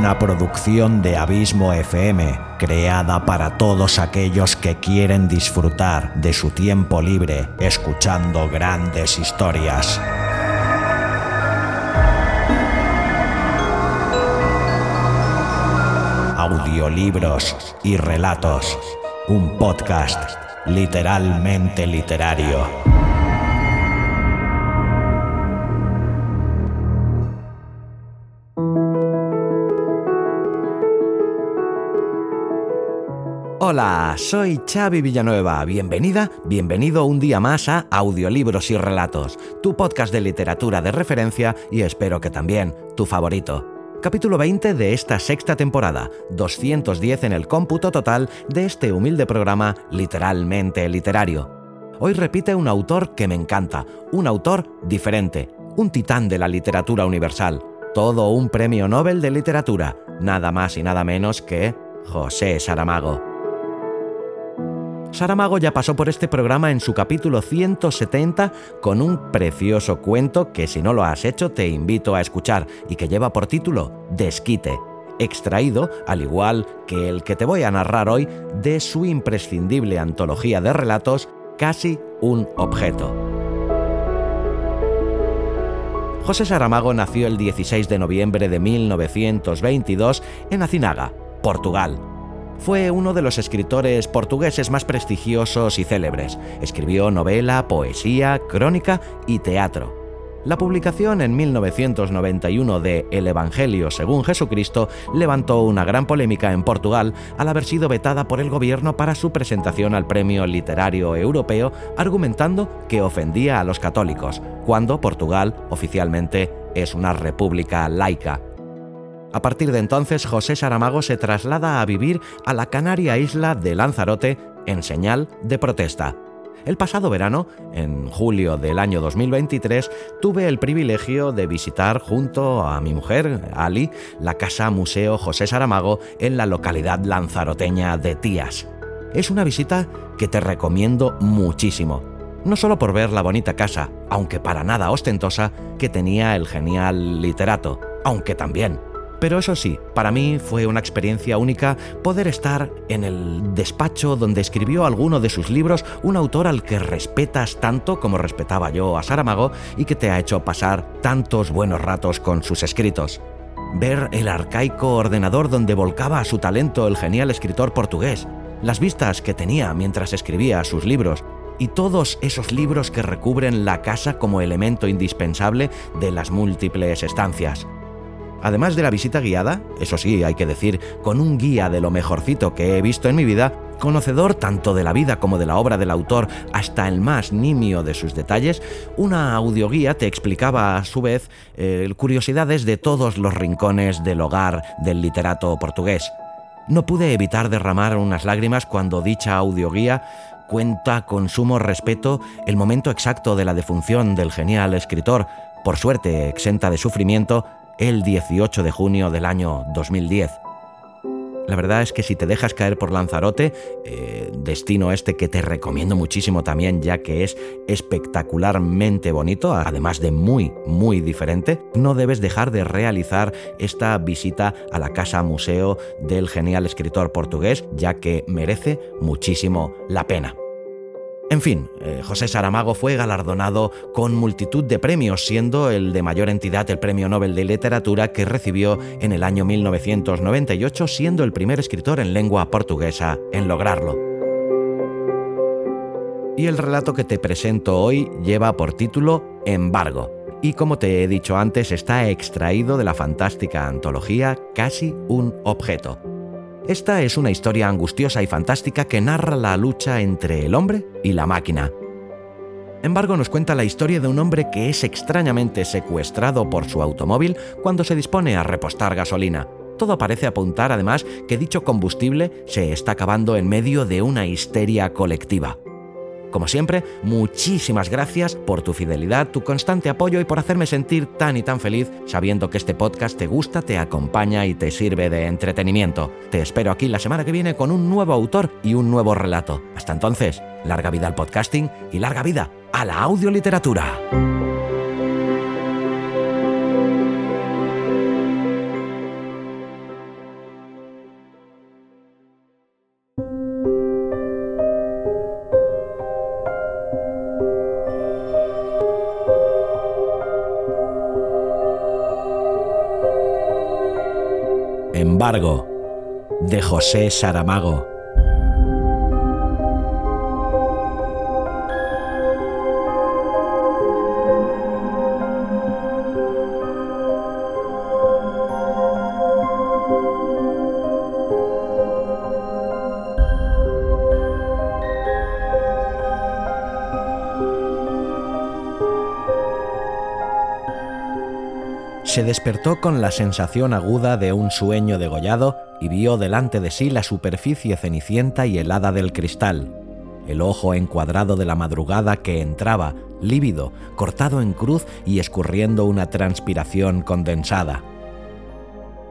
una producción de Abismo FM, creada para todos aquellos que quieren disfrutar de su tiempo libre escuchando grandes historias. Audiolibros y relatos. Un podcast literalmente literario. Hola, soy Xavi Villanueva. Bienvenida, bienvenido un día más a Audiolibros y Relatos, tu podcast de literatura de referencia y espero que también tu favorito. Capítulo 20 de esta sexta temporada, 210 en el cómputo total de este humilde programa literalmente literario. Hoy repite un autor que me encanta, un autor diferente, un titán de la literatura universal, todo un premio Nobel de literatura, nada más y nada menos que José Saramago. Saramago ya pasó por este programa en su capítulo 170 con un precioso cuento que si no lo has hecho te invito a escuchar y que lleva por título Desquite, extraído, al igual que el que te voy a narrar hoy, de su imprescindible antología de relatos Casi un objeto. José Saramago nació el 16 de noviembre de 1922 en Acinaga, Portugal fue uno de los escritores portugueses más prestigiosos y célebres. Escribió novela, poesía, crónica y teatro. La publicación en 1991 de El Evangelio según Jesucristo levantó una gran polémica en Portugal al haber sido vetada por el gobierno para su presentación al Premio Literario Europeo, argumentando que ofendía a los católicos, cuando Portugal oficialmente es una república laica. A partir de entonces, José Saramago se traslada a vivir a la canaria isla de Lanzarote en señal de protesta. El pasado verano, en julio del año 2023, tuve el privilegio de visitar junto a mi mujer, Ali, la Casa Museo José Saramago en la localidad lanzaroteña de Tías. Es una visita que te recomiendo muchísimo, no solo por ver la bonita casa, aunque para nada ostentosa, que tenía el genial literato, aunque también pero eso sí, para mí fue una experiencia única poder estar en el despacho donde escribió alguno de sus libros un autor al que respetas tanto como respetaba yo a Saramago y que te ha hecho pasar tantos buenos ratos con sus escritos. Ver el arcaico ordenador donde volcaba su talento el genial escritor portugués, las vistas que tenía mientras escribía sus libros, y todos esos libros que recubren la casa como elemento indispensable de las múltiples estancias. Además de la visita guiada, eso sí, hay que decir, con un guía de lo mejorcito que he visto en mi vida, conocedor tanto de la vida como de la obra del autor hasta el más nimio de sus detalles, una audioguía te explicaba a su vez eh, curiosidades de todos los rincones del hogar del literato portugués. No pude evitar derramar unas lágrimas cuando dicha audioguía cuenta con sumo respeto el momento exacto de la defunción del genial escritor, por suerte exenta de sufrimiento, el 18 de junio del año 2010. La verdad es que si te dejas caer por Lanzarote, eh, destino este que te recomiendo muchísimo también ya que es espectacularmente bonito, además de muy, muy diferente, no debes dejar de realizar esta visita a la casa museo del genial escritor portugués ya que merece muchísimo la pena. En fin, eh, José Saramago fue galardonado con multitud de premios, siendo el de mayor entidad el Premio Nobel de Literatura que recibió en el año 1998, siendo el primer escritor en lengua portuguesa en lograrlo. Y el relato que te presento hoy lleva por título Embargo, y como te he dicho antes está extraído de la fantástica antología Casi un objeto esta es una historia angustiosa y fantástica que narra la lucha entre el hombre y la máquina. Embargo, nos cuenta la historia de un hombre que es extrañamente secuestrado por su automóvil cuando se dispone a repostar gasolina. Todo parece apuntar además que dicho combustible se está acabando en medio de una histeria colectiva. Como siempre, muchísimas gracias por tu fidelidad, tu constante apoyo y por hacerme sentir tan y tan feliz sabiendo que este podcast te gusta, te acompaña y te sirve de entretenimiento. Te espero aquí la semana que viene con un nuevo autor y un nuevo relato. Hasta entonces, larga vida al podcasting y larga vida a la audioliteratura. Embargo, de José Saramago. Se despertó con la sensación aguda de un sueño degollado y vio delante de sí la superficie cenicienta y helada del cristal, el ojo encuadrado de la madrugada que entraba, lívido, cortado en cruz y escurriendo una transpiración condensada.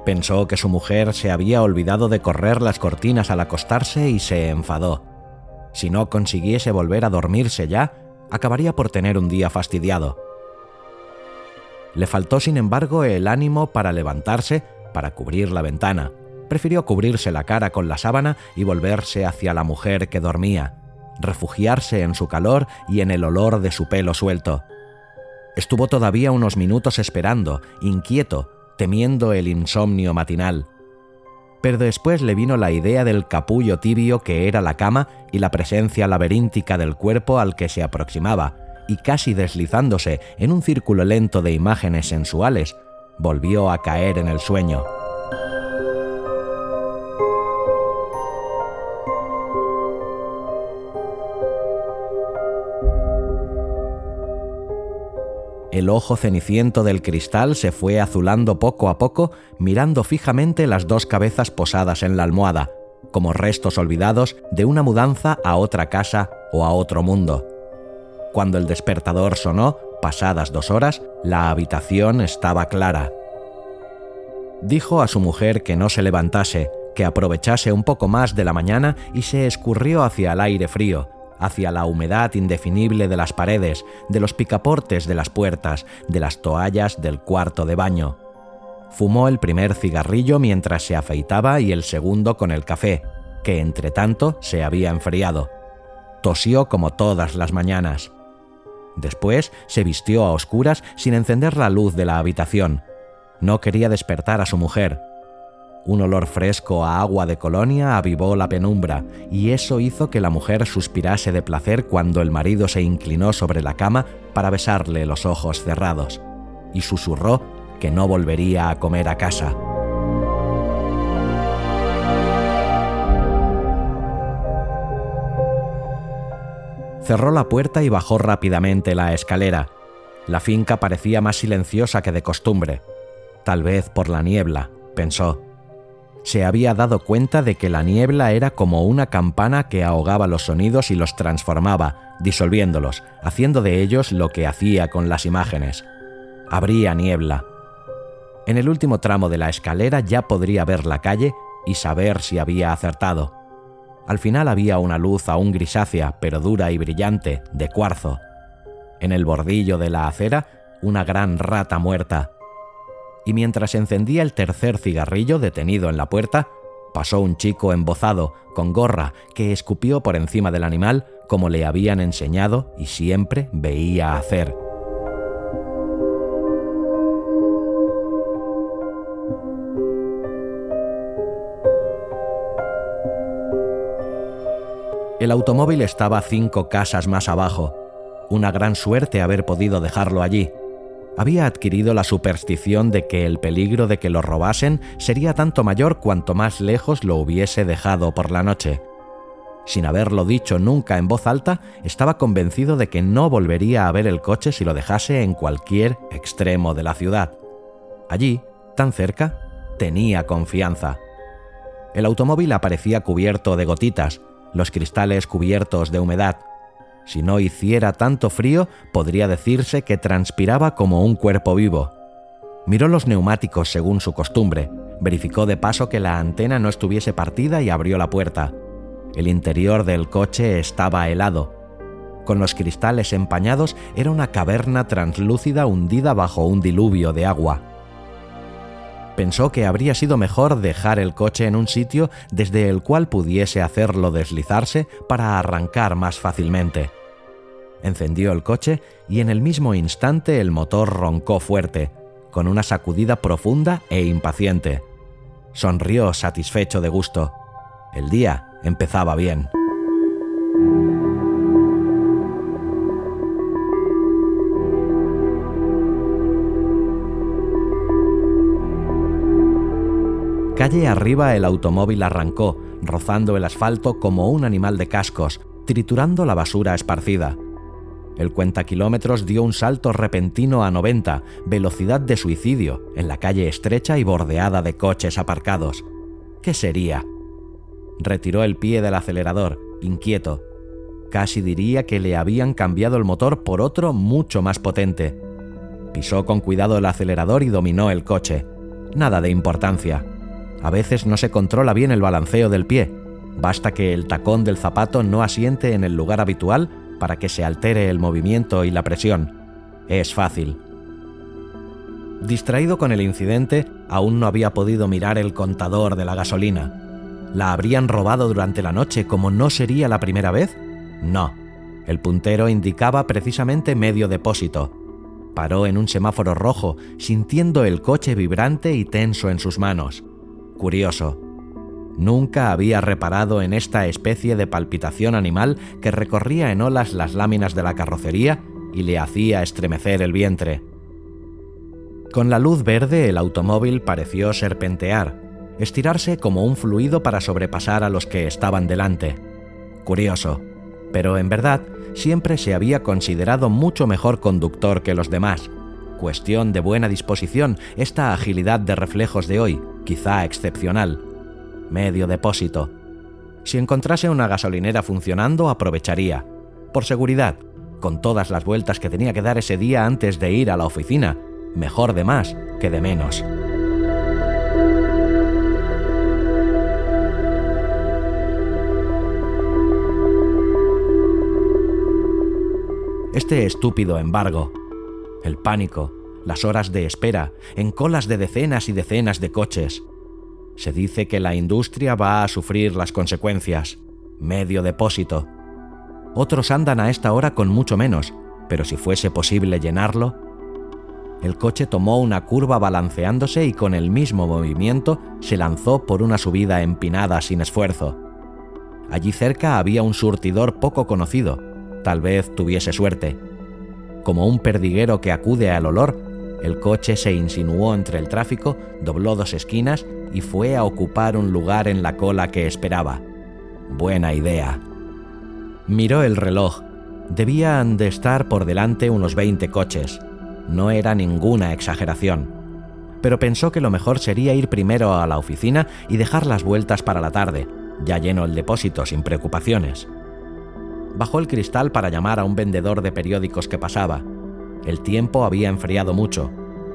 Pensó que su mujer se había olvidado de correr las cortinas al acostarse y se enfadó. Si no consiguiese volver a dormirse ya, acabaría por tener un día fastidiado le faltó, sin embargo, el ánimo para levantarse, para cubrir la ventana. Prefirió cubrirse la cara con la sábana y volverse hacia la mujer que dormía, refugiarse en su calor y en el olor de su pelo suelto. Estuvo todavía unos minutos esperando, inquieto, temiendo el insomnio matinal. Pero después le vino la idea del capullo tibio que era la cama y la presencia laberíntica del cuerpo al que se aproximaba, y casi deslizándose en un círculo lento de imágenes sensuales, volvió a caer en el sueño. El ojo ceniciento del cristal se fue azulando poco a poco, mirando fijamente las dos cabezas posadas en la almohada, como restos olvidados de una mudanza a otra casa o a otro mundo. Cuando el despertador sonó, pasadas dos horas, la habitación estaba clara. Dijo a su mujer que no se levantase, que aprovechase un poco más de la mañana y se escurrió hacia el aire frío, hacia la humedad indefinible de las paredes, de los picaportes de las puertas, de las toallas del cuarto de baño. Fumó el primer cigarrillo mientras se afeitaba y el segundo con el café, que entre tanto se había enfriado. Tosió como todas las mañanas. Después se vistió a oscuras sin encender la luz de la habitación. No quería despertar a su mujer. Un olor fresco a agua de colonia avivó la penumbra, y eso hizo que la mujer suspirase de placer cuando el marido se inclinó sobre la cama para besarle los ojos cerrados, y susurró que no volvería a comer a casa. Cerró la puerta y bajó rápidamente la escalera. La finca parecía más silenciosa que de costumbre. Tal vez por la niebla, pensó. Se había dado cuenta de que la niebla era como una campana que ahogaba los sonidos y los transformaba, disolviéndolos, haciendo de ellos lo que hacía con las imágenes. Habría niebla. En el último tramo de la escalera ya podría ver la calle y saber si había acertado. Al final había una luz aún grisácea, pero dura y brillante, de cuarzo. En el bordillo de la acera, una gran rata muerta. Y mientras encendía el tercer cigarrillo detenido en la puerta, pasó un chico embozado, con gorra, que escupió por encima del animal como le habían enseñado y siempre veía hacer. El automóvil estaba cinco casas más abajo. Una gran suerte haber podido dejarlo allí. Había adquirido la superstición de que el peligro de que lo robasen sería tanto mayor cuanto más lejos lo hubiese dejado por la noche. Sin haberlo dicho nunca en voz alta, estaba convencido de que no volvería a ver el coche si lo dejase en cualquier extremo de la ciudad. Allí, tan cerca, tenía confianza. El automóvil aparecía cubierto de gotitas, los cristales cubiertos de humedad. Si no hiciera tanto frío, podría decirse que transpiraba como un cuerpo vivo. Miró los neumáticos según su costumbre, verificó de paso que la antena no estuviese partida y abrió la puerta. El interior del coche estaba helado. Con los cristales empañados era una caverna translúcida hundida bajo un diluvio de agua pensó que habría sido mejor dejar el coche en un sitio desde el cual pudiese hacerlo deslizarse para arrancar más fácilmente. Encendió el coche y en el mismo instante el motor roncó fuerte, con una sacudida profunda e impaciente. Sonrió satisfecho de gusto. El día empezaba bien. Calle arriba el automóvil arrancó, rozando el asfalto como un animal de cascos, triturando la basura esparcida. El cuentakilómetros dio un salto repentino a 90, velocidad de suicidio, en la calle estrecha y bordeada de coches aparcados. ¿Qué sería? Retiró el pie del acelerador, inquieto. Casi diría que le habían cambiado el motor por otro mucho más potente. Pisó con cuidado el acelerador y dominó el coche. Nada de importancia. A veces no se controla bien el balanceo del pie. Basta que el tacón del zapato no asiente en el lugar habitual para que se altere el movimiento y la presión. Es fácil. Distraído con el incidente, aún no había podido mirar el contador de la gasolina. ¿La habrían robado durante la noche como no sería la primera vez? No. El puntero indicaba precisamente medio depósito. Paró en un semáforo rojo, sintiendo el coche vibrante y tenso en sus manos. Curioso. Nunca había reparado en esta especie de palpitación animal que recorría en olas las láminas de la carrocería y le hacía estremecer el vientre. Con la luz verde el automóvil pareció serpentear, estirarse como un fluido para sobrepasar a los que estaban delante. Curioso, pero en verdad siempre se había considerado mucho mejor conductor que los demás. Cuestión de buena disposición esta agilidad de reflejos de hoy, quizá excepcional. Medio depósito. Si encontrase una gasolinera funcionando, aprovecharía. Por seguridad, con todas las vueltas que tenía que dar ese día antes de ir a la oficina, mejor de más que de menos. Este estúpido embargo, el pánico, las horas de espera, en colas de decenas y decenas de coches. Se dice que la industria va a sufrir las consecuencias. Medio depósito. Otros andan a esta hora con mucho menos, pero si fuese posible llenarlo... El coche tomó una curva balanceándose y con el mismo movimiento se lanzó por una subida empinada sin esfuerzo. Allí cerca había un surtidor poco conocido, tal vez tuviese suerte. Como un perdiguero que acude al olor, el coche se insinuó entre el tráfico, dobló dos esquinas y fue a ocupar un lugar en la cola que esperaba. Buena idea. Miró el reloj. Debían de estar por delante unos 20 coches. No era ninguna exageración. Pero pensó que lo mejor sería ir primero a la oficina y dejar las vueltas para la tarde, ya lleno el depósito sin preocupaciones. Bajó el cristal para llamar a un vendedor de periódicos que pasaba. El tiempo había enfriado mucho,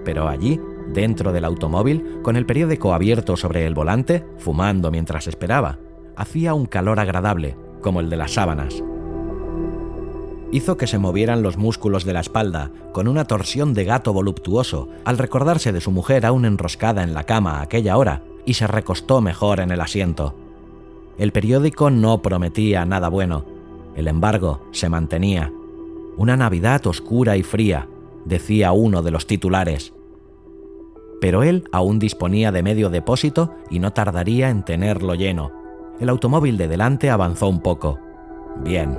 pero allí, dentro del automóvil, con el periódico abierto sobre el volante, fumando mientras esperaba, hacía un calor agradable, como el de las sábanas. Hizo que se movieran los músculos de la espalda, con una torsión de gato voluptuoso, al recordarse de su mujer aún enroscada en la cama a aquella hora, y se recostó mejor en el asiento. El periódico no prometía nada bueno. El embargo se mantenía. Una Navidad oscura y fría, decía uno de los titulares. Pero él aún disponía de medio depósito y no tardaría en tenerlo lleno. El automóvil de delante avanzó un poco. Bien.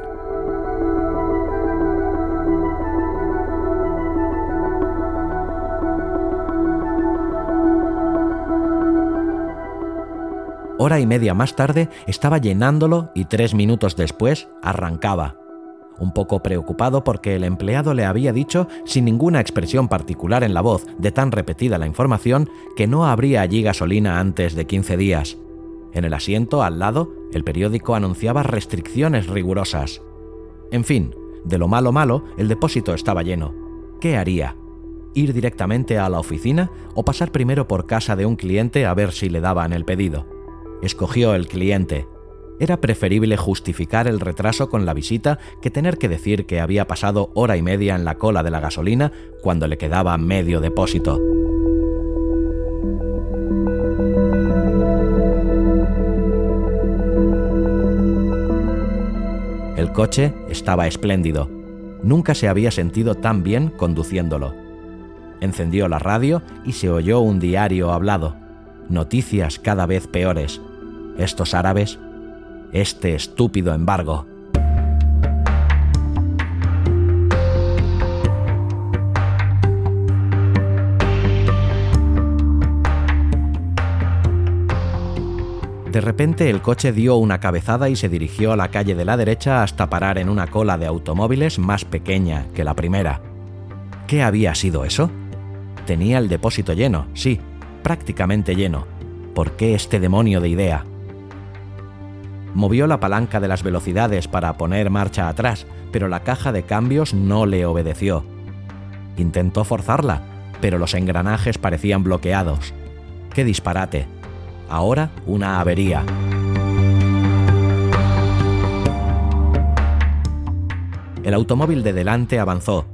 Hora y media más tarde estaba llenándolo y tres minutos después arrancaba un poco preocupado porque el empleado le había dicho, sin ninguna expresión particular en la voz de tan repetida la información, que no habría allí gasolina antes de 15 días. En el asiento, al lado, el periódico anunciaba restricciones rigurosas. En fin, de lo malo malo, el depósito estaba lleno. ¿Qué haría? ¿Ir directamente a la oficina o pasar primero por casa de un cliente a ver si le daban el pedido? Escogió el cliente, era preferible justificar el retraso con la visita que tener que decir que había pasado hora y media en la cola de la gasolina cuando le quedaba medio depósito. El coche estaba espléndido. Nunca se había sentido tan bien conduciéndolo. Encendió la radio y se oyó un diario hablado. noticias cada vez peores. Estos árabes, este estúpido embargo. De repente el coche dio una cabezada y se dirigió a la calle de la derecha hasta parar en una cola de automóviles más pequeña que la primera. ¿Qué había sido eso? Tenía el depósito lleno, sí, prácticamente lleno. ¿Por qué este demonio de idea? Movió la palanca de las velocidades para poner marcha atrás, pero la caja de cambios no le obedeció. Intentó forzarla, pero los engranajes parecían bloqueados. ¡Qué disparate! ahora una avería. El automóvil de delante avanzó.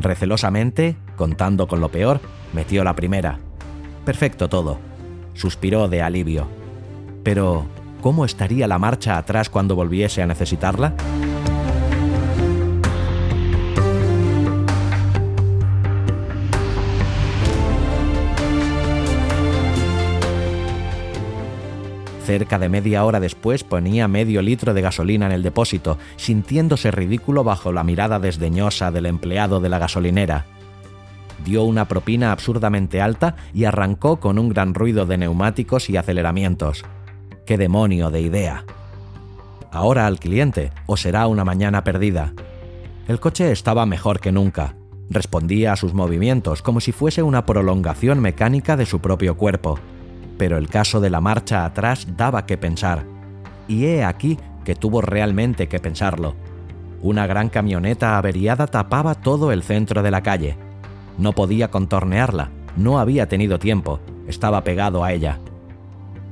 Recelosamente, contando con lo peor, metió la primera. Perfecto todo. Suspiró de alivio. Pero, ¿cómo estaría la marcha atrás cuando volviese a necesitarla? Cerca de media hora después ponía medio litro de gasolina en el depósito, sintiéndose ridículo bajo la mirada desdeñosa del empleado de la gasolinera. Dio una propina absurdamente alta y arrancó con un gran ruido de neumáticos y aceleramientos. ¡Qué demonio de idea! Ahora al cliente, o será una mañana perdida. El coche estaba mejor que nunca. Respondía a sus movimientos como si fuese una prolongación mecánica de su propio cuerpo pero el caso de la marcha atrás daba que pensar. Y he aquí que tuvo realmente que pensarlo. Una gran camioneta averiada tapaba todo el centro de la calle. No podía contornearla, no había tenido tiempo, estaba pegado a ella.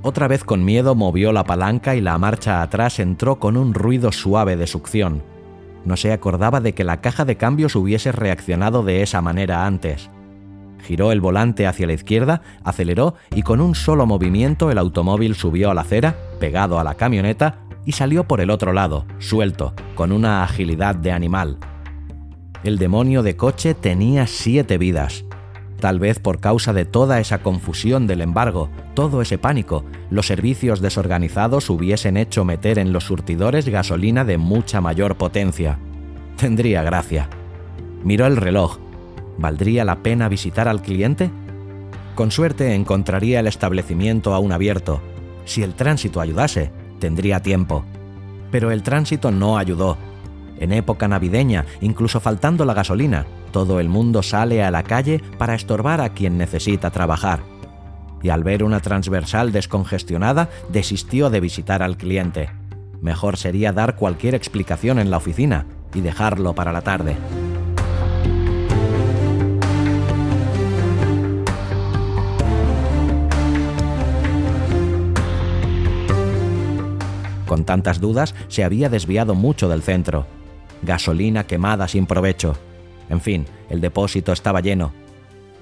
Otra vez con miedo movió la palanca y la marcha atrás entró con un ruido suave de succión. No se acordaba de que la caja de cambios hubiese reaccionado de esa manera antes. Giró el volante hacia la izquierda, aceleró y con un solo movimiento el automóvil subió a la acera, pegado a la camioneta, y salió por el otro lado, suelto, con una agilidad de animal. El demonio de coche tenía siete vidas. Tal vez por causa de toda esa confusión del embargo, todo ese pánico, los servicios desorganizados hubiesen hecho meter en los surtidores gasolina de mucha mayor potencia. Tendría gracia. Miró el reloj, ¿Valdría la pena visitar al cliente? Con suerte encontraría el establecimiento aún abierto. Si el tránsito ayudase, tendría tiempo. Pero el tránsito no ayudó. En época navideña, incluso faltando la gasolina, todo el mundo sale a la calle para estorbar a quien necesita trabajar. Y al ver una transversal descongestionada, desistió de visitar al cliente. Mejor sería dar cualquier explicación en la oficina y dejarlo para la tarde. Con tantas dudas, se había desviado mucho del centro. Gasolina quemada sin provecho. En fin, el depósito estaba lleno.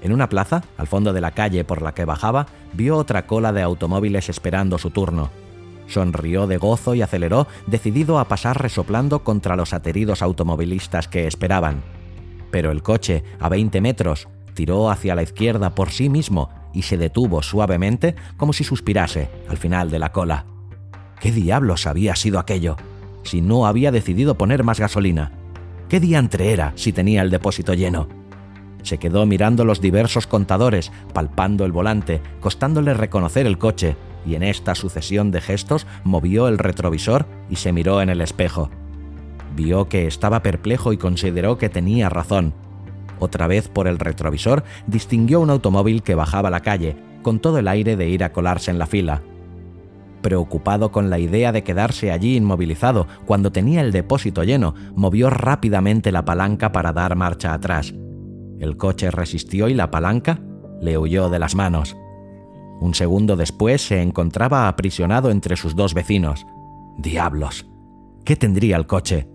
En una plaza, al fondo de la calle por la que bajaba, vio otra cola de automóviles esperando su turno. Sonrió de gozo y aceleró, decidido a pasar resoplando contra los ateridos automovilistas que esperaban. Pero el coche, a 20 metros, tiró hacia la izquierda por sí mismo y se detuvo suavemente como si suspirase al final de la cola. ¿Qué diablos había sido aquello? Si no había decidido poner más gasolina. ¿Qué diantre era si tenía el depósito lleno? Se quedó mirando los diversos contadores, palpando el volante, costándole reconocer el coche, y en esta sucesión de gestos movió el retrovisor y se miró en el espejo. Vio que estaba perplejo y consideró que tenía razón. Otra vez por el retrovisor distinguió un automóvil que bajaba la calle, con todo el aire de ir a colarse en la fila preocupado con la idea de quedarse allí inmovilizado cuando tenía el depósito lleno, movió rápidamente la palanca para dar marcha atrás. El coche resistió y la palanca le huyó de las manos. Un segundo después se encontraba aprisionado entre sus dos vecinos. ¡Diablos! ¿Qué tendría el coche?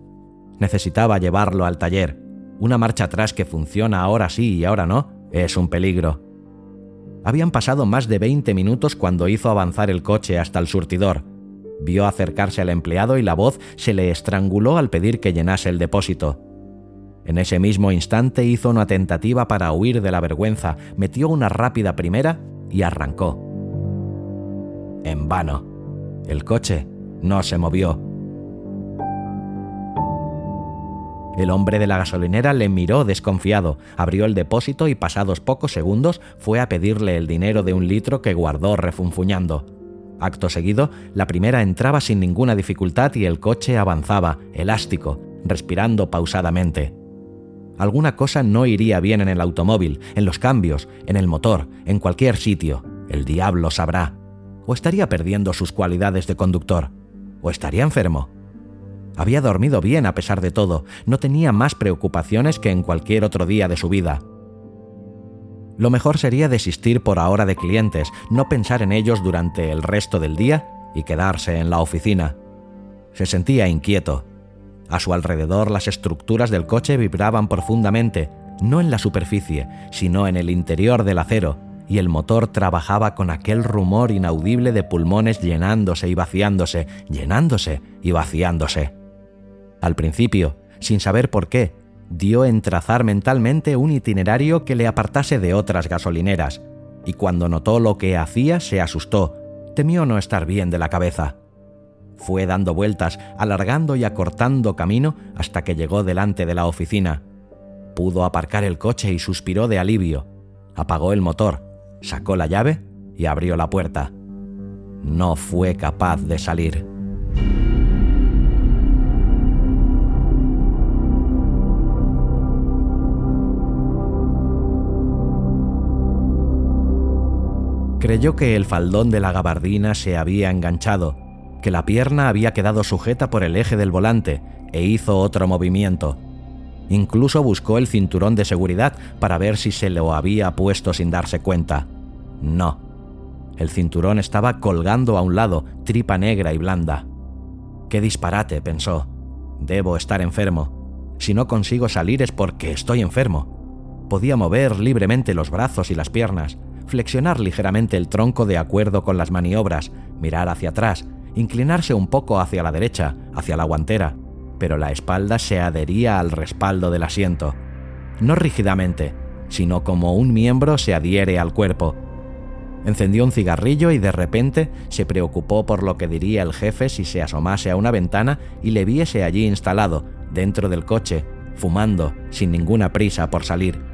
Necesitaba llevarlo al taller. Una marcha atrás que funciona ahora sí y ahora no es un peligro. Habían pasado más de 20 minutos cuando hizo avanzar el coche hasta el surtidor. Vio acercarse al empleado y la voz se le estranguló al pedir que llenase el depósito. En ese mismo instante hizo una tentativa para huir de la vergüenza, metió una rápida primera y arrancó. En vano. El coche no se movió. El hombre de la gasolinera le miró desconfiado, abrió el depósito y pasados pocos segundos fue a pedirle el dinero de un litro que guardó refunfuñando. Acto seguido, la primera entraba sin ninguna dificultad y el coche avanzaba, elástico, respirando pausadamente. Alguna cosa no iría bien en el automóvil, en los cambios, en el motor, en cualquier sitio. El diablo sabrá. O estaría perdiendo sus cualidades de conductor. O estaría enfermo. Había dormido bien a pesar de todo, no tenía más preocupaciones que en cualquier otro día de su vida. Lo mejor sería desistir por ahora de clientes, no pensar en ellos durante el resto del día y quedarse en la oficina. Se sentía inquieto. A su alrededor las estructuras del coche vibraban profundamente, no en la superficie, sino en el interior del acero, y el motor trabajaba con aquel rumor inaudible de pulmones llenándose y vaciándose, llenándose y vaciándose. Al principio, sin saber por qué, dio en trazar mentalmente un itinerario que le apartase de otras gasolineras, y cuando notó lo que hacía se asustó, temió no estar bien de la cabeza. Fue dando vueltas, alargando y acortando camino hasta que llegó delante de la oficina. Pudo aparcar el coche y suspiró de alivio. Apagó el motor, sacó la llave y abrió la puerta. No fue capaz de salir. Creyó que el faldón de la gabardina se había enganchado, que la pierna había quedado sujeta por el eje del volante, e hizo otro movimiento. Incluso buscó el cinturón de seguridad para ver si se lo había puesto sin darse cuenta. No. El cinturón estaba colgando a un lado, tripa negra y blanda. Qué disparate, pensó. Debo estar enfermo. Si no consigo salir es porque estoy enfermo. Podía mover libremente los brazos y las piernas, flexionar ligeramente el tronco de acuerdo con las maniobras, mirar hacia atrás, inclinarse un poco hacia la derecha, hacia la guantera, pero la espalda se adhería al respaldo del asiento. No rígidamente, sino como un miembro se adhiere al cuerpo. Encendió un cigarrillo y de repente se preocupó por lo que diría el jefe si se asomase a una ventana y le viese allí instalado, dentro del coche, fumando, sin ninguna prisa por salir.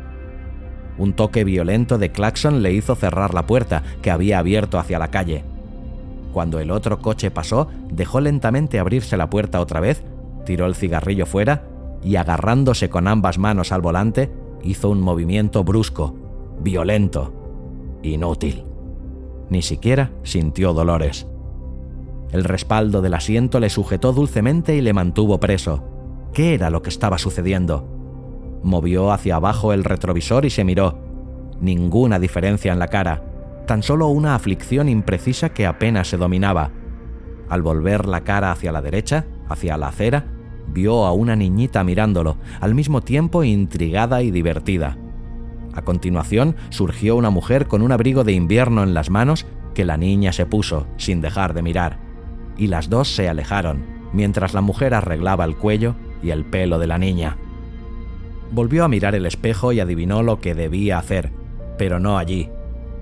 Un toque violento de claxon le hizo cerrar la puerta, que había abierto hacia la calle. Cuando el otro coche pasó, dejó lentamente abrirse la puerta otra vez, tiró el cigarrillo fuera y agarrándose con ambas manos al volante, hizo un movimiento brusco, violento, inútil. Ni siquiera sintió dolores. El respaldo del asiento le sujetó dulcemente y le mantuvo preso. ¿Qué era lo que estaba sucediendo? Movió hacia abajo el retrovisor y se miró. Ninguna diferencia en la cara, tan solo una aflicción imprecisa que apenas se dominaba. Al volver la cara hacia la derecha, hacia la acera, vio a una niñita mirándolo, al mismo tiempo intrigada y divertida. A continuación surgió una mujer con un abrigo de invierno en las manos que la niña se puso, sin dejar de mirar, y las dos se alejaron, mientras la mujer arreglaba el cuello y el pelo de la niña. Volvió a mirar el espejo y adivinó lo que debía hacer, pero no allí.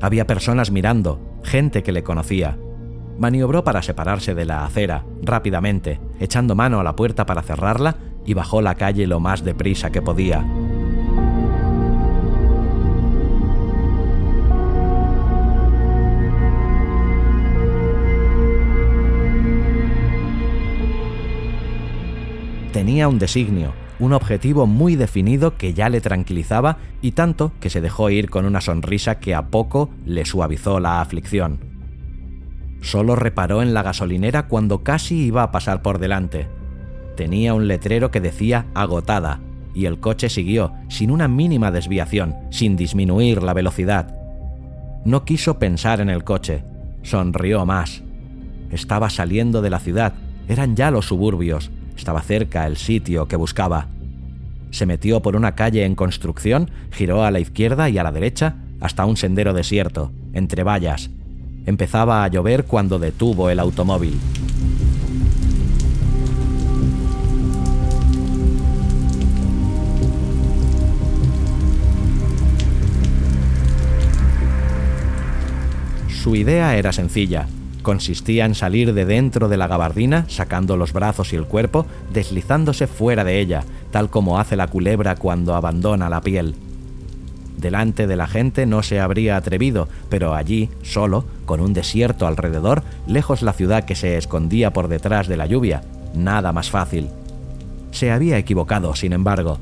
Había personas mirando, gente que le conocía. Maniobró para separarse de la acera, rápidamente, echando mano a la puerta para cerrarla y bajó la calle lo más deprisa que podía. Tenía un designio, un objetivo muy definido que ya le tranquilizaba y tanto que se dejó ir con una sonrisa que a poco le suavizó la aflicción. Solo reparó en la gasolinera cuando casi iba a pasar por delante. Tenía un letrero que decía agotada, y el coche siguió, sin una mínima desviación, sin disminuir la velocidad. No quiso pensar en el coche, sonrió más. Estaba saliendo de la ciudad, eran ya los suburbios, estaba cerca el sitio que buscaba. Se metió por una calle en construcción, giró a la izquierda y a la derecha hasta un sendero desierto, entre vallas. Empezaba a llover cuando detuvo el automóvil. Su idea era sencilla, Consistía en salir de dentro de la gabardina, sacando los brazos y el cuerpo, deslizándose fuera de ella, tal como hace la culebra cuando abandona la piel. Delante de la gente no se habría atrevido, pero allí, solo, con un desierto alrededor, lejos la ciudad que se escondía por detrás de la lluvia, nada más fácil. Se había equivocado, sin embargo.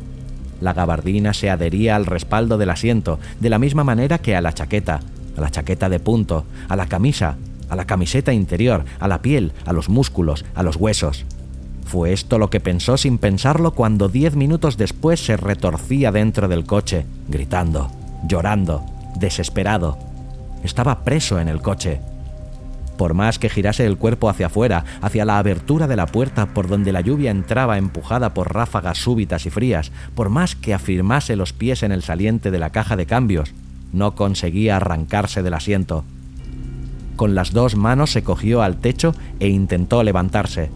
La gabardina se adhería al respaldo del asiento, de la misma manera que a la chaqueta, a la chaqueta de punto, a la camisa, a la camiseta interior, a la piel, a los músculos, a los huesos. Fue esto lo que pensó sin pensarlo cuando diez minutos después se retorcía dentro del coche, gritando, llorando, desesperado. Estaba preso en el coche. Por más que girase el cuerpo hacia afuera, hacia la abertura de la puerta por donde la lluvia entraba empujada por ráfagas súbitas y frías, por más que afirmase los pies en el saliente de la caja de cambios, no conseguía arrancarse del asiento. Con las dos manos se cogió al techo e intentó levantarse.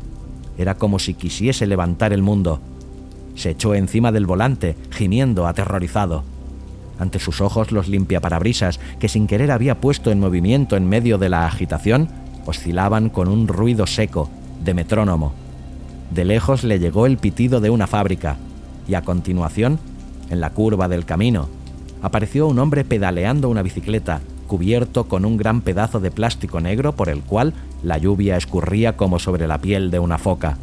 Era como si quisiese levantar el mundo. Se echó encima del volante, gimiendo aterrorizado. Ante sus ojos los limpiaparabrisas, que sin querer había puesto en movimiento en medio de la agitación, oscilaban con un ruido seco, de metrónomo. De lejos le llegó el pitido de una fábrica, y a continuación, en la curva del camino, apareció un hombre pedaleando una bicicleta, cubierto con un gran pedazo de plástico negro por el cual la lluvia escurría como sobre la piel de una foca.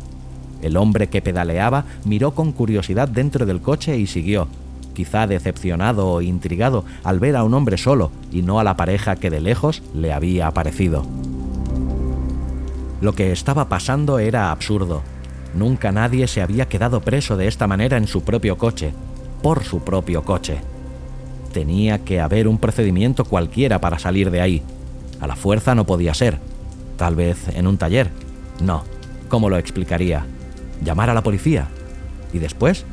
El hombre que pedaleaba miró con curiosidad dentro del coche y siguió, quizá decepcionado o intrigado al ver a un hombre solo y no a la pareja que de lejos le había aparecido. Lo que estaba pasando era absurdo. Nunca nadie se había quedado preso de esta manera en su propio coche, por su propio coche. Tenía que haber un procedimiento cualquiera para salir de ahí. A la fuerza no podía ser. Tal vez en un taller. No. ¿Cómo lo explicaría? ¿Llamar a la policía? ¿Y después?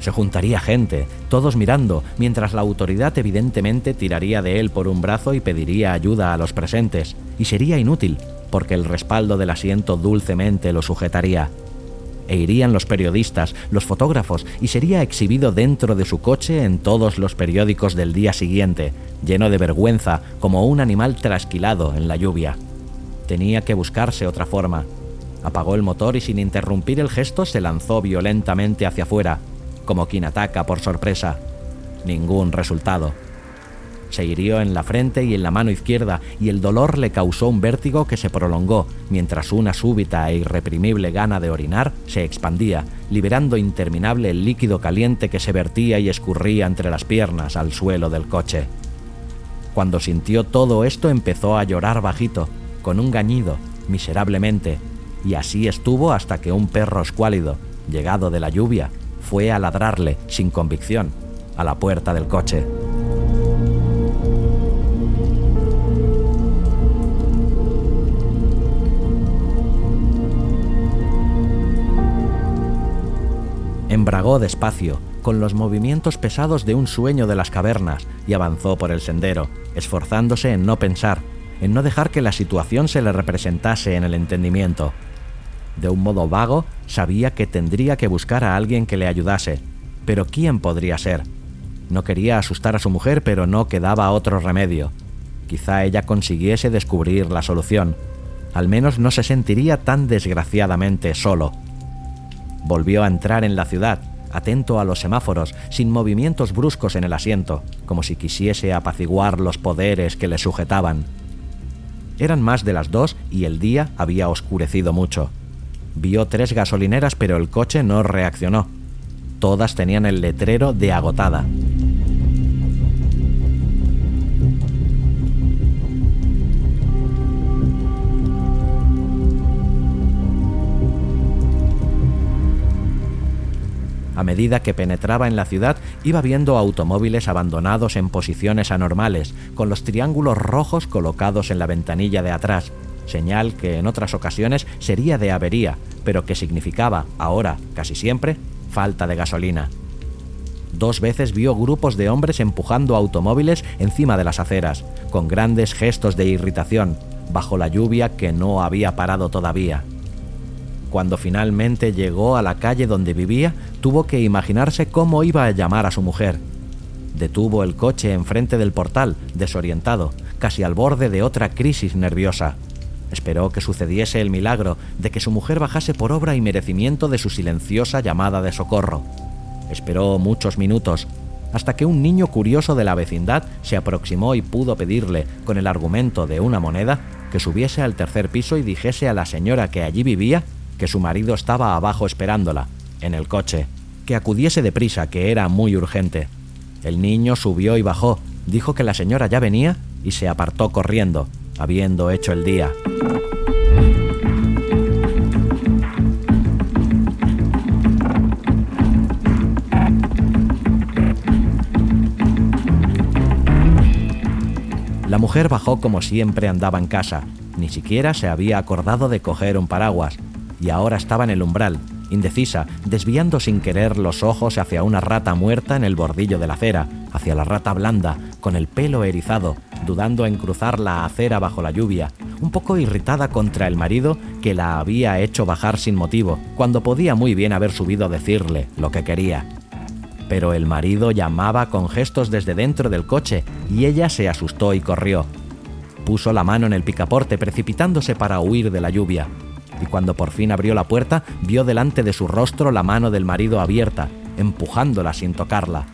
Se juntaría gente, todos mirando, mientras la autoridad evidentemente tiraría de él por un brazo y pediría ayuda a los presentes. Y sería inútil, porque el respaldo del asiento dulcemente lo sujetaría e irían los periodistas, los fotógrafos, y sería exhibido dentro de su coche en todos los periódicos del día siguiente, lleno de vergüenza, como un animal trasquilado en la lluvia. Tenía que buscarse otra forma. Apagó el motor y sin interrumpir el gesto se lanzó violentamente hacia afuera, como quien ataca por sorpresa. Ningún resultado. Se hirió en la frente y en la mano izquierda y el dolor le causó un vértigo que se prolongó, mientras una súbita e irreprimible gana de orinar se expandía, liberando interminable el líquido caliente que se vertía y escurría entre las piernas al suelo del coche. Cuando sintió todo esto empezó a llorar bajito, con un gañido, miserablemente, y así estuvo hasta que un perro escuálido, llegado de la lluvia, fue a ladrarle, sin convicción, a la puerta del coche. Despacio, con los movimientos pesados de un sueño de las cavernas, y avanzó por el sendero, esforzándose en no pensar, en no dejar que la situación se le representase en el entendimiento. De un modo vago, sabía que tendría que buscar a alguien que le ayudase, pero ¿quién podría ser? No quería asustar a su mujer, pero no quedaba otro remedio. Quizá ella consiguiese descubrir la solución. Al menos no se sentiría tan desgraciadamente solo. Volvió a entrar en la ciudad, atento a los semáforos, sin movimientos bruscos en el asiento, como si quisiese apaciguar los poderes que le sujetaban. Eran más de las dos y el día había oscurecido mucho. Vio tres gasolineras pero el coche no reaccionó. Todas tenían el letrero de agotada. A medida que penetraba en la ciudad, iba viendo automóviles abandonados en posiciones anormales, con los triángulos rojos colocados en la ventanilla de atrás, señal que en otras ocasiones sería de avería, pero que significaba, ahora, casi siempre, falta de gasolina. Dos veces vio grupos de hombres empujando automóviles encima de las aceras, con grandes gestos de irritación, bajo la lluvia que no había parado todavía. Cuando finalmente llegó a la calle donde vivía, tuvo que imaginarse cómo iba a llamar a su mujer. Detuvo el coche enfrente del portal, desorientado, casi al borde de otra crisis nerviosa. Esperó que sucediese el milagro de que su mujer bajase por obra y merecimiento de su silenciosa llamada de socorro. Esperó muchos minutos, hasta que un niño curioso de la vecindad se aproximó y pudo pedirle, con el argumento de una moneda, que subiese al tercer piso y dijese a la señora que allí vivía que su marido estaba abajo esperándola, en el coche, que acudiese deprisa, que era muy urgente. El niño subió y bajó, dijo que la señora ya venía y se apartó corriendo, habiendo hecho el día. La mujer bajó como siempre andaba en casa, ni siquiera se había acordado de coger un paraguas, y ahora estaba en el umbral, indecisa, desviando sin querer los ojos hacia una rata muerta en el bordillo de la acera, hacia la rata blanda, con el pelo erizado, dudando en cruzar la acera bajo la lluvia, un poco irritada contra el marido que la había hecho bajar sin motivo, cuando podía muy bien haber subido a decirle lo que quería. Pero el marido llamaba con gestos desde dentro del coche y ella se asustó y corrió. Puso la mano en el picaporte precipitándose para huir de la lluvia y cuando por fin abrió la puerta vio delante de su rostro la mano del marido abierta, empujándola sin tocarla.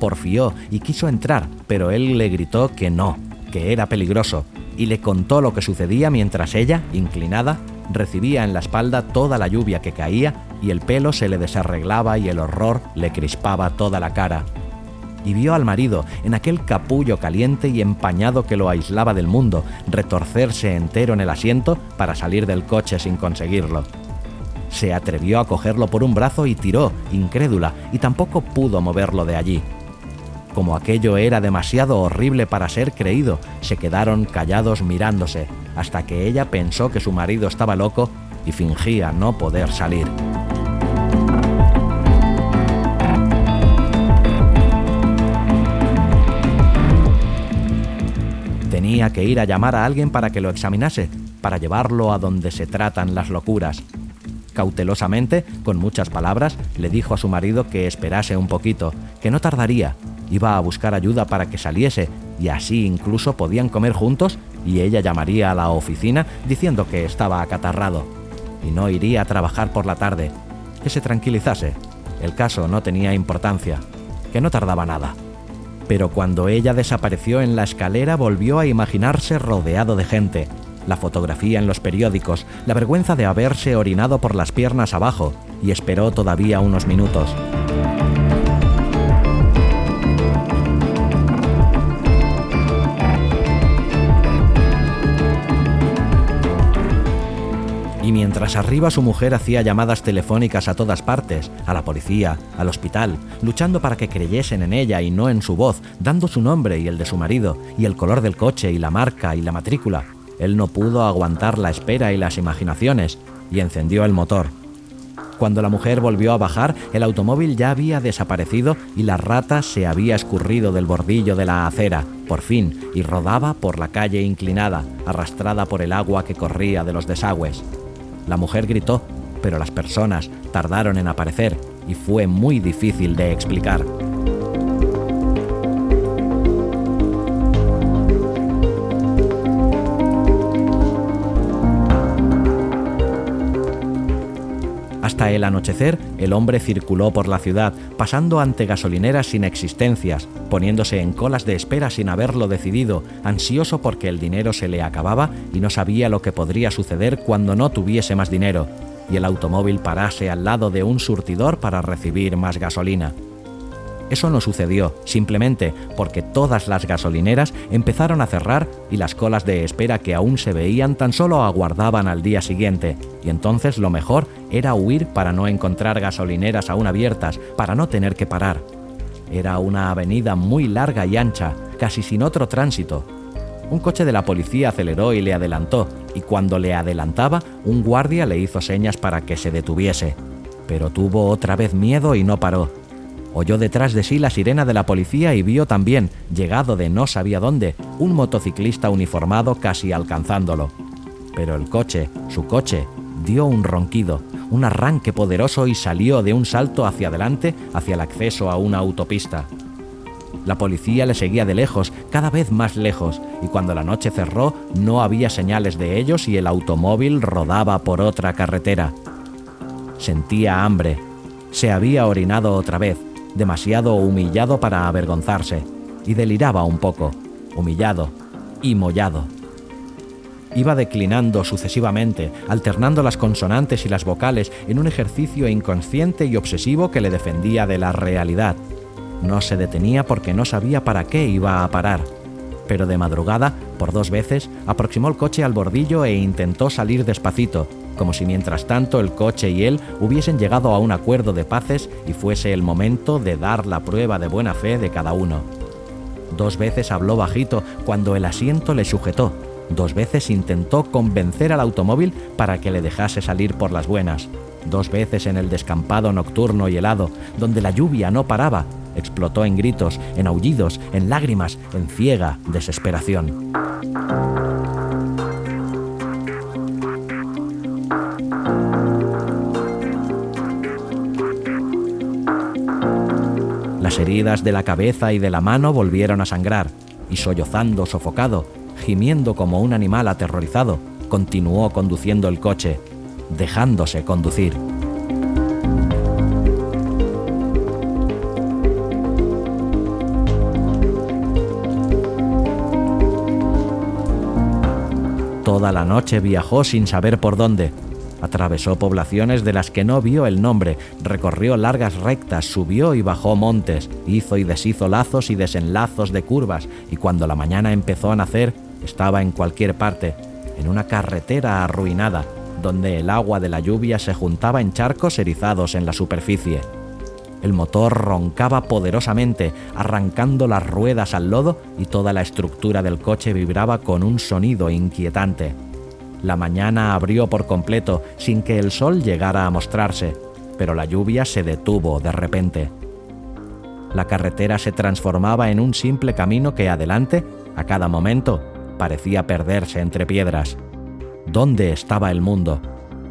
Porfió y quiso entrar, pero él le gritó que no, que era peligroso, y le contó lo que sucedía mientras ella, inclinada, recibía en la espalda toda la lluvia que caía y el pelo se le desarreglaba y el horror le crispaba toda la cara y vio al marido, en aquel capullo caliente y empañado que lo aislaba del mundo, retorcerse entero en el asiento para salir del coche sin conseguirlo. Se atrevió a cogerlo por un brazo y tiró, incrédula, y tampoco pudo moverlo de allí. Como aquello era demasiado horrible para ser creído, se quedaron callados mirándose, hasta que ella pensó que su marido estaba loco y fingía no poder salir. Tenía que ir a llamar a alguien para que lo examinase, para llevarlo a donde se tratan las locuras. Cautelosamente, con muchas palabras, le dijo a su marido que esperase un poquito, que no tardaría, iba a buscar ayuda para que saliese, y así incluso podían comer juntos y ella llamaría a la oficina diciendo que estaba acatarrado, y no iría a trabajar por la tarde, que se tranquilizase, el caso no tenía importancia, que no tardaba nada pero cuando ella desapareció en la escalera volvió a imaginarse rodeado de gente, la fotografía en los periódicos, la vergüenza de haberse orinado por las piernas abajo, y esperó todavía unos minutos. Y mientras arriba su mujer hacía llamadas telefónicas a todas partes, a la policía, al hospital, luchando para que creyesen en ella y no en su voz, dando su nombre y el de su marido, y el color del coche y la marca y la matrícula, él no pudo aguantar la espera y las imaginaciones, y encendió el motor. Cuando la mujer volvió a bajar, el automóvil ya había desaparecido y la rata se había escurrido del bordillo de la acera, por fin, y rodaba por la calle inclinada, arrastrada por el agua que corría de los desagües. La mujer gritó, pero las personas tardaron en aparecer y fue muy difícil de explicar. Hasta el anochecer, el hombre circuló por la ciudad, pasando ante gasolineras sin existencias, poniéndose en colas de espera sin haberlo decidido, ansioso porque el dinero se le acababa y no sabía lo que podría suceder cuando no tuviese más dinero, y el automóvil parase al lado de un surtidor para recibir más gasolina. Eso no sucedió, simplemente porque todas las gasolineras empezaron a cerrar y las colas de espera que aún se veían tan solo aguardaban al día siguiente, y entonces lo mejor era huir para no encontrar gasolineras aún abiertas, para no tener que parar. Era una avenida muy larga y ancha, casi sin otro tránsito. Un coche de la policía aceleró y le adelantó, y cuando le adelantaba, un guardia le hizo señas para que se detuviese. Pero tuvo otra vez miedo y no paró Oyó detrás de sí la sirena de la policía y vio también, llegado de no sabía dónde, un motociclista uniformado casi alcanzándolo. Pero el coche, su coche, dio un ronquido, un arranque poderoso y salió de un salto hacia adelante hacia el acceso a una autopista. La policía le seguía de lejos, cada vez más lejos, y cuando la noche cerró no había señales de ellos y el automóvil rodaba por otra carretera. Sentía hambre. Se había orinado otra vez, demasiado humillado para avergonzarse, y deliraba un poco, humillado y mollado. Iba declinando sucesivamente, alternando las consonantes y las vocales en un ejercicio inconsciente y obsesivo que le defendía de la realidad. No se detenía porque no sabía para qué iba a parar. Pero de madrugada, por dos veces, aproximó el coche al bordillo e intentó salir despacito, como si mientras tanto el coche y él hubiesen llegado a un acuerdo de paces y fuese el momento de dar la prueba de buena fe de cada uno. Dos veces habló bajito cuando el asiento le sujetó. Dos veces intentó convencer al automóvil para que le dejase salir por las buenas. Dos veces en el descampado nocturno y helado, donde la lluvia no paraba, explotó en gritos, en aullidos, en lágrimas, en ciega desesperación. De la cabeza y de la mano volvieron a sangrar, y sollozando, sofocado, gimiendo como un animal aterrorizado, continuó conduciendo el coche, dejándose conducir. Toda la noche viajó sin saber por dónde. Atravesó poblaciones de las que no vio el nombre, recorrió largas rectas, subió y bajó montes, hizo y deshizo lazos y desenlazos de curvas, y cuando la mañana empezó a nacer, estaba en cualquier parte, en una carretera arruinada, donde el agua de la lluvia se juntaba en charcos erizados en la superficie. El motor roncaba poderosamente, arrancando las ruedas al lodo y toda la estructura del coche vibraba con un sonido inquietante. La mañana abrió por completo sin que el sol llegara a mostrarse, pero la lluvia se detuvo de repente. La carretera se transformaba en un simple camino que adelante, a cada momento, parecía perderse entre piedras. ¿Dónde estaba el mundo?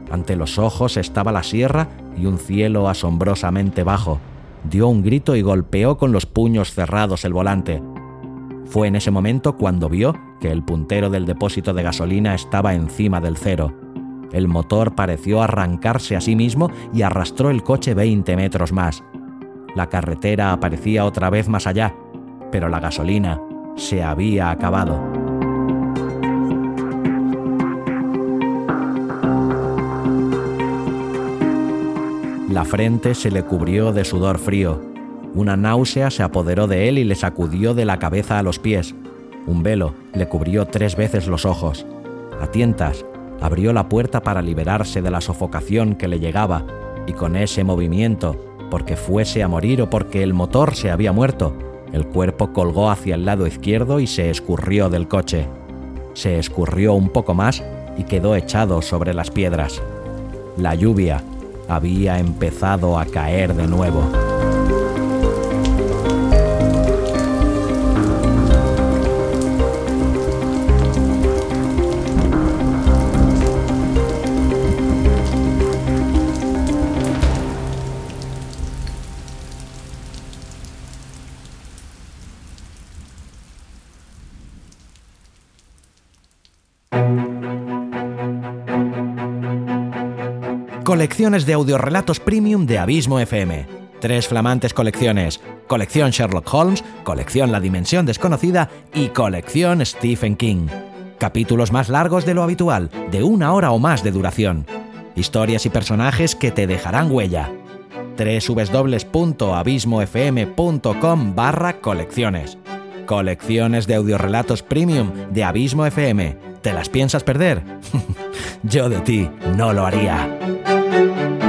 Ante los ojos estaba la sierra y un cielo asombrosamente bajo. Dio un grito y golpeó con los puños cerrados el volante. Fue en ese momento cuando vio que el puntero del depósito de gasolina estaba encima del cero. El motor pareció arrancarse a sí mismo y arrastró el coche 20 metros más. La carretera aparecía otra vez más allá, pero la gasolina se había acabado. La frente se le cubrió de sudor frío. Una náusea se apoderó de él y le sacudió de la cabeza a los pies. Un velo le cubrió tres veces los ojos. A tientas, abrió la puerta para liberarse de la sofocación que le llegaba, y con ese movimiento, porque fuese a morir o porque el motor se había muerto, el cuerpo colgó hacia el lado izquierdo y se escurrió del coche. Se escurrió un poco más y quedó echado sobre las piedras. La lluvia, había empezado a caer de nuevo. Colecciones de audiorelatos premium de Abismo FM. Tres flamantes colecciones. Colección Sherlock Holmes, colección La Dimensión Desconocida y colección Stephen King. Capítulos más largos de lo habitual, de una hora o más de duración. Historias y personajes que te dejarán huella. www.abismofm.com barra colecciones. Colecciones de audiorelatos premium de Abismo FM. ¿Te las piensas perder? Yo de ti no lo haría. Thank you.